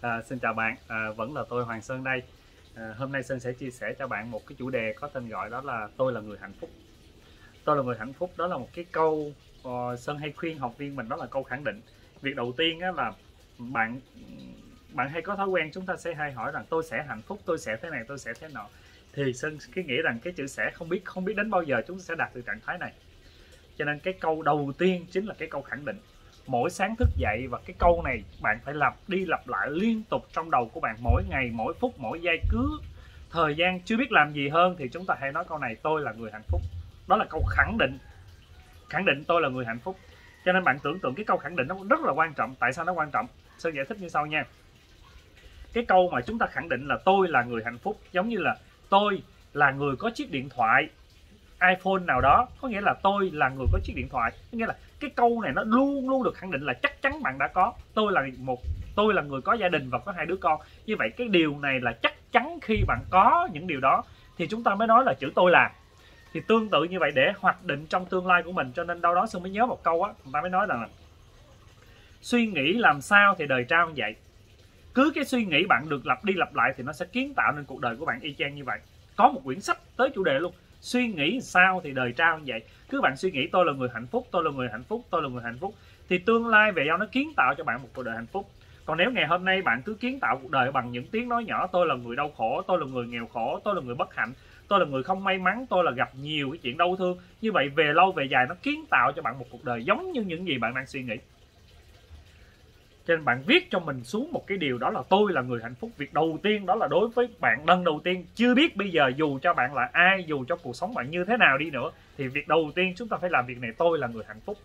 À, xin chào bạn, à, vẫn là tôi Hoàng Sơn đây. À, hôm nay Sơn sẽ chia sẻ cho bạn một cái chủ đề có tên gọi đó là tôi là người hạnh phúc. Tôi là người hạnh phúc đó là một cái câu uh, Sơn hay khuyên học viên mình đó là câu khẳng định. Việc đầu tiên á, là bạn bạn hay có thói quen chúng ta sẽ hay hỏi rằng tôi sẽ hạnh phúc, tôi sẽ thế này, tôi sẽ thế nọ. Thì Sơn cái nghĩ rằng cái chữ sẽ không biết không biết đến bao giờ chúng ta sẽ đạt được trạng thái này. Cho nên cái câu đầu tiên chính là cái câu khẳng định mỗi sáng thức dậy và cái câu này bạn phải lặp đi lặp lại liên tục trong đầu của bạn mỗi ngày, mỗi phút, mỗi giây. Cứ thời gian chưa biết làm gì hơn thì chúng ta hãy nói câu này, tôi là người hạnh phúc. Đó là câu khẳng định. Khẳng định tôi là người hạnh phúc. Cho nên bạn tưởng tượng cái câu khẳng định nó rất là quan trọng. Tại sao nó quan trọng? Sơn giải thích như sau nha. Cái câu mà chúng ta khẳng định là tôi là người hạnh phúc giống như là tôi là người có chiếc điện thoại iPhone nào đó có nghĩa là tôi là người có chiếc điện thoại có nghĩa là cái câu này nó luôn luôn được khẳng định là chắc chắn bạn đã có. Tôi là một, tôi là người có gia đình và có hai đứa con. Như vậy cái điều này là chắc chắn khi bạn có những điều đó, thì chúng ta mới nói là chữ tôi là. Thì tương tự như vậy, để hoạch định trong tương lai của mình, cho nên đâu đó sư mới nhớ một câu á, người ta mới nói rằng là, suy nghĩ làm sao thì đời trao như vậy. Cứ cái suy nghĩ bạn được lặp đi lặp lại thì nó sẽ kiến tạo nên cuộc đời của bạn y chang như vậy. Có một quyển sách tới chủ đề luôn suy nghĩ sao thì đời trao như vậy? Cứ bạn suy nghĩ, tôi là người hạnh phúc, tôi là người hạnh phúc, tôi là người hạnh phúc, thì tương lai về sau nó kiến tạo cho bạn một cuộc đời hạnh phúc. Còn nếu ngày hôm nay bạn cứ kiến tạo cuộc đời bằng những tiếng nói nhỏ, tôi là người đau khổ, tôi là người nghèo khổ, tôi là người bất hạnh, tôi là người không may mắn, tôi là gặp nhiều cái chuyện đau thương, như vậy về lâu về dài nó kiến tạo cho bạn một cuộc đời giống như những gì bạn đang suy nghĩ cho nên bạn viết cho mình xuống một cái điều đó là tôi là người hạnh phúc. Việc đầu tiên đó là đối với bạn lần đầu tiên. Chưa biết bây giờ dù cho bạn là ai, dù cho cuộc sống bạn như thế nào đi nữa, thì việc đầu tiên chúng ta phải làm việc này, tôi là người hạnh phúc.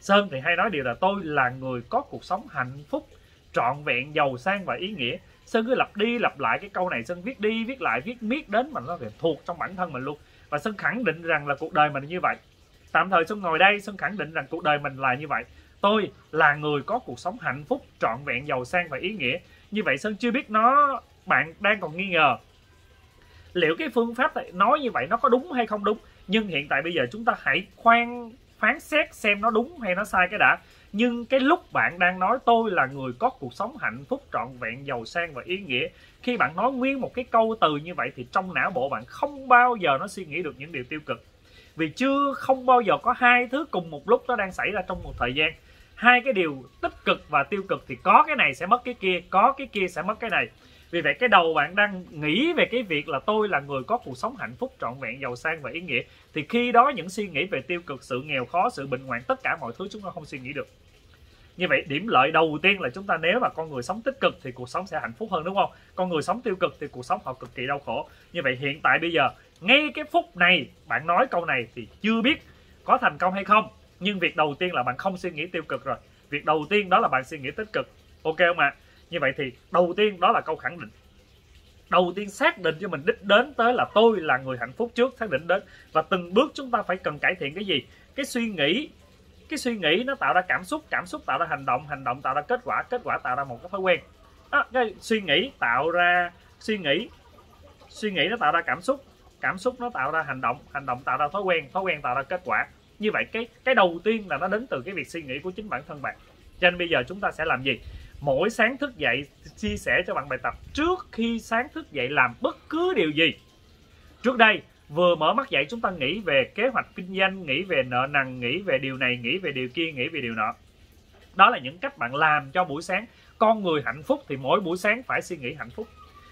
Sơn thì hay nói điều là tôi là người có cuộc sống hạnh phúc, trọn vẹn, giàu sang và ý nghĩa. Sơn cứ lặp đi lặp lại cái câu này, sơn viết đi viết lại, viết miết đến mà nó thuộc trong bản thân mình luôn. Và sơn khẳng định rằng là cuộc đời mình như vậy. Tạm thời sơn ngồi đây, sơn khẳng định rằng cuộc đời mình là như vậy tôi là người có cuộc sống hạnh phúc, trọn vẹn, giàu sang và ý nghĩa. Như vậy sơn chưa biết nó, bạn đang còn nghi ngờ. Liệu cái phương pháp nói như vậy nó có đúng hay không đúng? Nhưng hiện tại bây giờ chúng ta hãy khoan, phán xét xem nó đúng hay nó sai cái đã. Nhưng cái lúc bạn đang nói tôi là người có cuộc sống hạnh phúc, trọn vẹn, giàu sang và ý nghĩa, khi bạn nói nguyên một cái câu từ như vậy thì trong não bộ bạn không bao giờ nó suy nghĩ được những điều tiêu cực. Vì chưa không bao giờ có hai thứ cùng một lúc nó đang xảy ra trong một thời gian hai cái điều tích cực và tiêu cực thì có cái này sẽ mất cái kia, có cái kia sẽ mất cái này. Vì vậy cái đầu bạn đang nghĩ về cái việc là tôi là người có cuộc sống hạnh phúc, trọn vẹn, giàu sang và ý nghĩa. Thì khi đó những suy nghĩ về tiêu cực, sự nghèo khó, sự bệnh hoạn, tất cả mọi thứ chúng ta không suy nghĩ được. Như vậy, điểm lợi đầu tiên là chúng ta nếu mà con người sống tích cực thì cuộc sống sẽ hạnh phúc hơn, đúng không? Con người sống tiêu cực thì cuộc sống họ cực kỳ đau khổ. Như vậy hiện tại bây giờ, ngay cái phút này bạn nói câu này thì chưa biết có thành công hay không nhưng việc đầu tiên là bạn không suy nghĩ tiêu cực rồi. Việc đầu tiên đó là bạn suy nghĩ tích cực. Ok không ạ? À? như vậy thì đầu tiên đó là câu khẳng định. Đầu tiên xác định cho mình đích đến tới là tôi là người hạnh phúc trước xác định đến. Và từng bước chúng ta phải cần cải thiện cái gì? Cái suy nghĩ cái suy nghĩ nó tạo ra cảm xúc cảm xúc tạo ra hành động hành động tạo ra kết quả kết quả tạo ra một cái thói quen. Đó, cái suy nghĩ tạo ra suy nghĩ suy nghĩ nó tạo ra cảm xúc cảm xúc nó tạo ra hành động hành động tạo ra thói quen thói quen tạo ra kết quả như vậy cái cái đầu tiên là nó đến từ cái việc suy nghĩ của chính bản thân bạn. Cho nên bây giờ chúng ta sẽ làm gì? Mỗi sáng thức dậy, chia sẻ cho bạn bài tập. Trước khi sáng thức dậy làm bất cứ điều gì. Trước đây, vừa mở mắt dậy chúng ta nghĩ về kế hoạch kinh doanh, nghĩ về nợ nần, nghĩ về điều này, nghĩ về điều kia, nghĩ về điều nọ. Đó là những cách bạn làm cho buổi sáng. Con người hạnh phúc thì mỗi buổi sáng phải suy nghĩ hạnh phúc.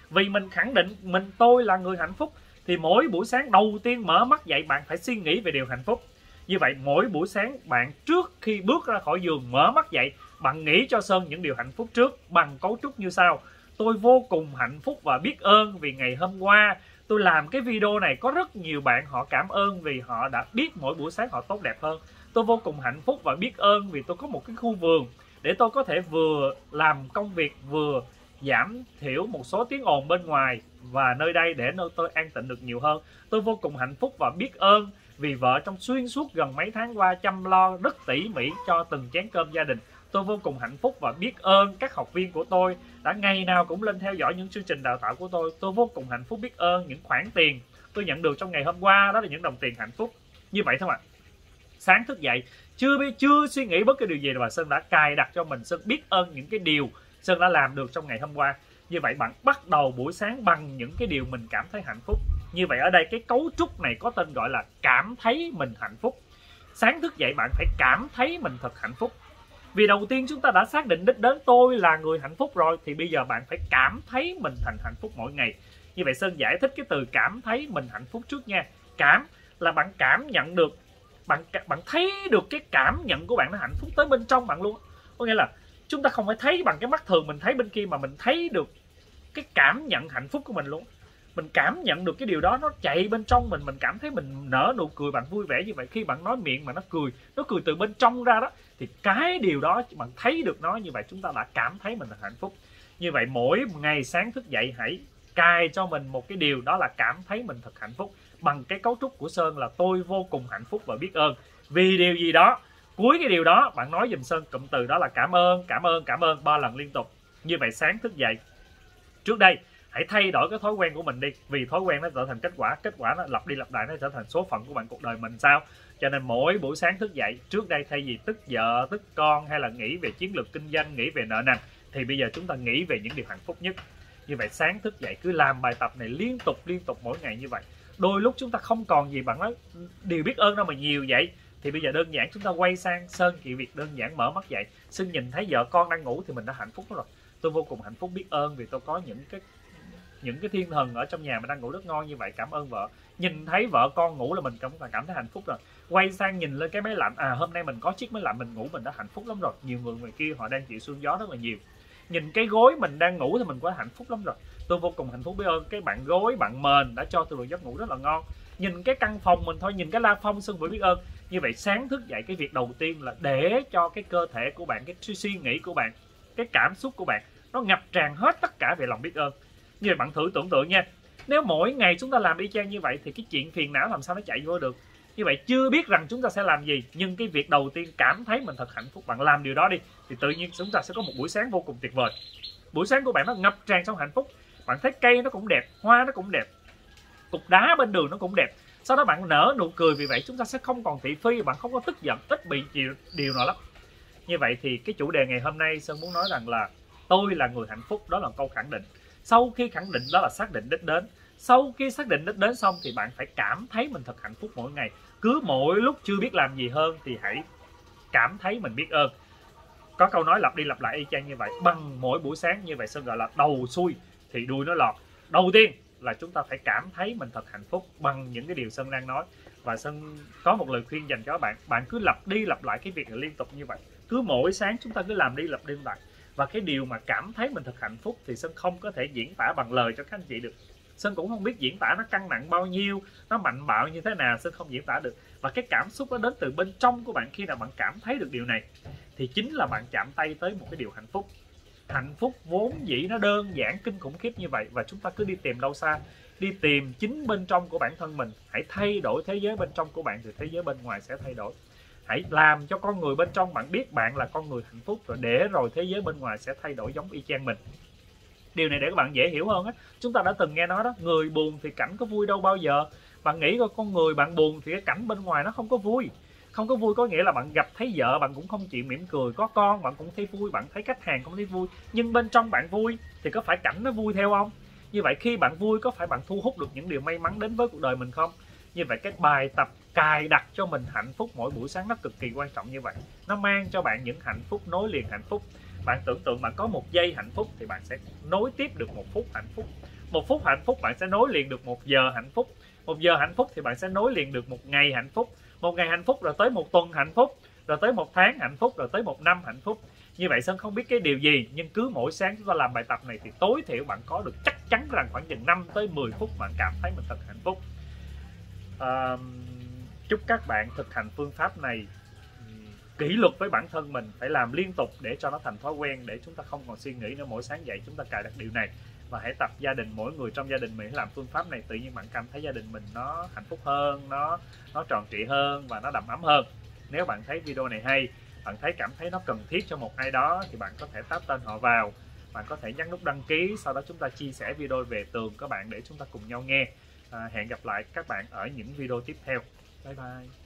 Vì mình khẳng định mình tôi là người hạnh phúc, thì mỗi buổi sáng đầu tiên mở mắt dậy bạn phải suy nghĩ về điều hạnh phúc như vậy, mỗi buổi sáng, bạn trước khi bước ra khỏi giường mở mắt dậy, bạn nghĩ cho Sơn những điều hạnh phúc trước, bằng cấu trúc như sau. Tôi vô cùng hạnh phúc và biết ơn vì ngày hôm qua tôi làm cái video này. Có rất nhiều bạn họ cảm ơn vì họ đã biết mỗi buổi sáng họ tốt đẹp hơn. Tôi vô cùng hạnh phúc và biết ơn vì tôi có một cái khu vườn để tôi có thể vừa làm công việc, vừa giảm thiểu một số tiếng ồn bên ngoài và nơi đây để nơi tôi an tịnh được nhiều hơn. Tôi vô cùng hạnh phúc và biết ơn vì vợ trong xuyên suốt gần mấy tháng qua chăm lo rất tỉ mỉ cho từng chén cơm gia đình. Tôi vô cùng hạnh phúc và biết ơn các học viên của tôi đã ngày nào cũng lên theo dõi những chương trình đào tạo của tôi. Tôi vô cùng hạnh phúc biết ơn những khoản tiền tôi nhận được trong ngày hôm qua. Đó là những đồng tiền hạnh phúc. Như vậy thôi ạ. Sáng thức dậy, chưa biết, chưa suy nghĩ bất cứ điều gì mà sơn đã cài đặt cho mình. Sơn biết ơn những cái điều Sơn đã làm được trong ngày hôm qua. Như vậy bạn bắt đầu buổi sáng bằng những cái điều mình cảm thấy hạnh phúc như vậy ở đây cái cấu trúc này có tên gọi là cảm thấy mình hạnh phúc. Sáng thức dậy bạn phải cảm thấy mình thật hạnh phúc. Vì đầu tiên chúng ta đã xác định đích đến tôi là người hạnh phúc rồi, thì bây giờ bạn phải cảm thấy mình thành hạnh phúc mỗi ngày. Như vậy sơn giải thích cái từ cảm thấy mình hạnh phúc trước nha. Cảm là bạn cảm nhận được, bạn bạn thấy được cái cảm nhận của bạn nó hạnh phúc tới bên trong bạn luôn có nghĩa là chúng ta không phải thấy bằng cái mắt thường mình thấy bên kia mà mình thấy được cái cảm nhận hạnh phúc của mình luôn mình cảm nhận được cái điều đó, nó chạy bên trong mình mình cảm thấy mình nở nụ cười, bạn vui vẻ như vậy. Khi bạn nói miệng mà nó cười nó cười từ bên trong ra đó, thì cái điều đó bạn thấy được nó như vậy, chúng ta đã cảm thấy mình là hạnh phúc. Như vậy mỗi ngày sáng thức dậy, hãy cài cho mình một cái điều đó là cảm thấy mình thật hạnh phúc. Bằng cái cấu trúc của sơn là tôi vô cùng hạnh phúc và biết ơn. Vì điều gì đó, cuối cái điều đó, bạn nói dùm sơn cụm từ đó là cảm ơn cảm ơn cảm ơn, ba lần liên tục. Như vậy sáng thức dậy. Trước đây hãy thay đổi cái thói quen của mình đi. Vì thói quen nó trở thành kết quả kết quả nó lặp đi lặp lại, nó trở thành số phận của bạn cuộc đời mình sao? Cho nên mỗi buổi sáng thức dậy, trước đây thay vì tức vợ, tức con hay là nghĩ về chiến lược kinh doanh, nghĩ về nợ nần, thì bây giờ chúng ta nghĩ về những điều hạnh phúc nhất. Như vậy sáng thức dậy, cứ làm bài tập này liên tục liên tục mỗi ngày như vậy. Đôi lúc chúng ta không còn gì bạn nói điều biết ơn đâu mà nhiều vậy. Thì bây giờ đơn giản chúng ta quay sang sơn kỵ việc đơn giản mở mắt dậy. Xin nhìn thấy vợ con đang ngủ thì mình đã hạnh phúc rồi. Tôi vô cùng hạnh phúc biết ơn vì tôi có những cái những cái thiên thần ở trong nhà mình đang ngủ rất ngon như vậy, cảm ơn vợ. Nhìn thấy vợ con ngủ là mình cảm cảm thấy hạnh phúc rồi. Quay sang nhìn lên cái máy lạnh à hôm nay mình có chiếc máy lạnh, mình ngủ mình đã hạnh phúc lắm rồi. Nhiều người ngoài kia họ đang chịu sương gió rất là nhiều. Nhìn cái gối mình đang ngủ thì mình quá hạnh phúc lắm rồi. Tôi vô cùng hạnh phúc biết ơn cái bạn gối, bạn mền đã cho tôi được giấc ngủ rất là ngon. Nhìn cái căn phòng mình thôi, nhìn cái la phong xuân buổi biết ơn. Như vậy sáng thức dậy, cái việc đầu tiên là để cho cái cơ thể của bạn, cái suy nghĩ của bạn, cái cảm xúc của bạn nó ngập tràn hết tất cả về lòng biết ơn như vậy bạn thử tưởng tượng nha. Nếu mỗi ngày chúng ta làm y chang như vậy thì cái chuyện phiền não làm sao nó chạy vô được? Như vậy chưa biết rằng chúng ta sẽ làm gì, nhưng cái việc đầu tiên cảm thấy mình thật hạnh phúc, bạn làm điều đó đi, thì tự nhiên chúng ta sẽ có một buổi sáng vô cùng tuyệt vời. Buổi sáng của bạn nó ngập tràn trong hạnh phúc. Bạn thấy cây nó cũng đẹp, hoa nó cũng đẹp, cục đá bên đường nó cũng đẹp. Sau đó bạn nở nụ cười vì vậy chúng ta sẽ không còn thị phi, bạn không có tức giận, ít bị chịu điều nào lắm. Như vậy thì cái chủ đề ngày hôm nay sơn muốn nói rằng là tôi là người hạnh phúc, đó là câu khẳng định sau khi khẳng định đó là xác định đích đến, sau khi xác định đích đến xong thì bạn phải cảm thấy mình thật hạnh phúc mỗi ngày. Cứ mỗi lúc chưa biết làm gì hơn thì hãy cảm thấy mình biết ơn. Có câu nói lặp đi lặp lại y chang như vậy, bằng mỗi buổi sáng như vậy sơn gọi là đầu xuôi thì đuôi nó lọt. Đầu tiên là chúng ta phải cảm thấy mình thật hạnh phúc bằng những cái điều sơn đang nói. Và sơn có một lời khuyên dành cho các bạn bạn cứ lặp đi lặp lại cái việc này liên tục như vậy. Cứ mỗi sáng chúng ta cứ làm đi lặp đi lặp lại và cái điều mà cảm thấy mình thật hạnh phúc thì sơn không có thể diễn tả bằng lời cho các anh chị được. Sơn cũng không biết diễn tả nó căng nặng bao nhiêu, nó mạnh bạo như thế nào, sơn không diễn tả được. Và cái cảm xúc nó đến từ bên trong của bạn khi nào bạn cảm thấy được điều này, thì chính là bạn chạm tay tới một cái điều hạnh phúc. Hạnh phúc vốn dĩ nó đơn giản, kinh khủng khiếp như vậy và chúng ta cứ đi tìm đâu xa? Đi tìm chính bên trong của bản thân mình. Hãy thay đổi thế giới bên trong của bạn thì thế giới bên ngoài sẽ thay đổi hãy làm cho con người bên trong bạn biết bạn là con người hạnh phúc rồi, để rồi thế giới bên ngoài sẽ thay đổi giống y chang mình. Điều này để các bạn dễ hiểu hơn á. Chúng ta đã từng nghe nói đó, người buồn thì cảnh có vui đâu bao giờ. Bạn nghĩ coi, con người bạn buồn thì cái cảnh bên ngoài nó không có vui. Không có vui có nghĩa là bạn gặp thấy vợ bạn cũng không chịu mỉm cười, có con bạn cũng thấy vui, bạn thấy khách hàng cũng thấy vui. Nhưng bên trong bạn vui thì có phải cảnh nó vui theo không? Như vậy khi bạn vui có phải bạn thu hút được những điều may mắn đến với cuộc đời mình không? Như vậy cái bài tập cài đặt cho mình hạnh phúc mỗi buổi sáng. Nó cực kỳ quan trọng như vậy. Nó mang cho bạn những hạnh phúc nối liền hạnh phúc. Bạn tưởng tượng bạn có một giây hạnh phúc thì bạn sẽ nối tiếp được một phút hạnh phúc. Một phút hạnh phúc bạn sẽ nối liền được một giờ hạnh phúc. Một giờ hạnh phúc thì bạn sẽ nối liền được một ngày hạnh phúc. Một ngày hạnh phúc rồi tới một tuần hạnh phúc rồi tới một tháng hạnh phúc rồi tới một năm hạnh phúc. Như vậy sơn không biết cái điều gì nhưng cứ mỗi sáng chúng ta làm bài tập này thì tối thiểu bạn có được chắc chắn rằng khoảng chừng 5 tới 10 phút bạn cảm thấy mình thật hạnh phúc. À, chúc các bạn thực hành phương pháp này kỷ luật với bản thân mình phải làm liên tục để cho nó thành thói quen để chúng ta không còn suy nghĩ nữa. Mỗi sáng dậy chúng ta cài đặt điều này và hãy tập gia đình. Mỗi người trong gia đình mình làm phương pháp này tự nhiên bạn cảm thấy gia đình mình nó hạnh phúc hơn nó nó tròn trịa hơn và nó đầm ấm hơn. Nếu bạn thấy video này hay bạn thấy cảm thấy nó cần thiết cho một ai đó thì bạn có thể tap tên họ vào. Bạn có thể nhấn nút đăng ký sau đó chúng ta chia sẻ video về tường các bạn để chúng ta cùng nhau nghe. À, hẹn gặp lại các bạn ở những video tiếp theo. 拜拜。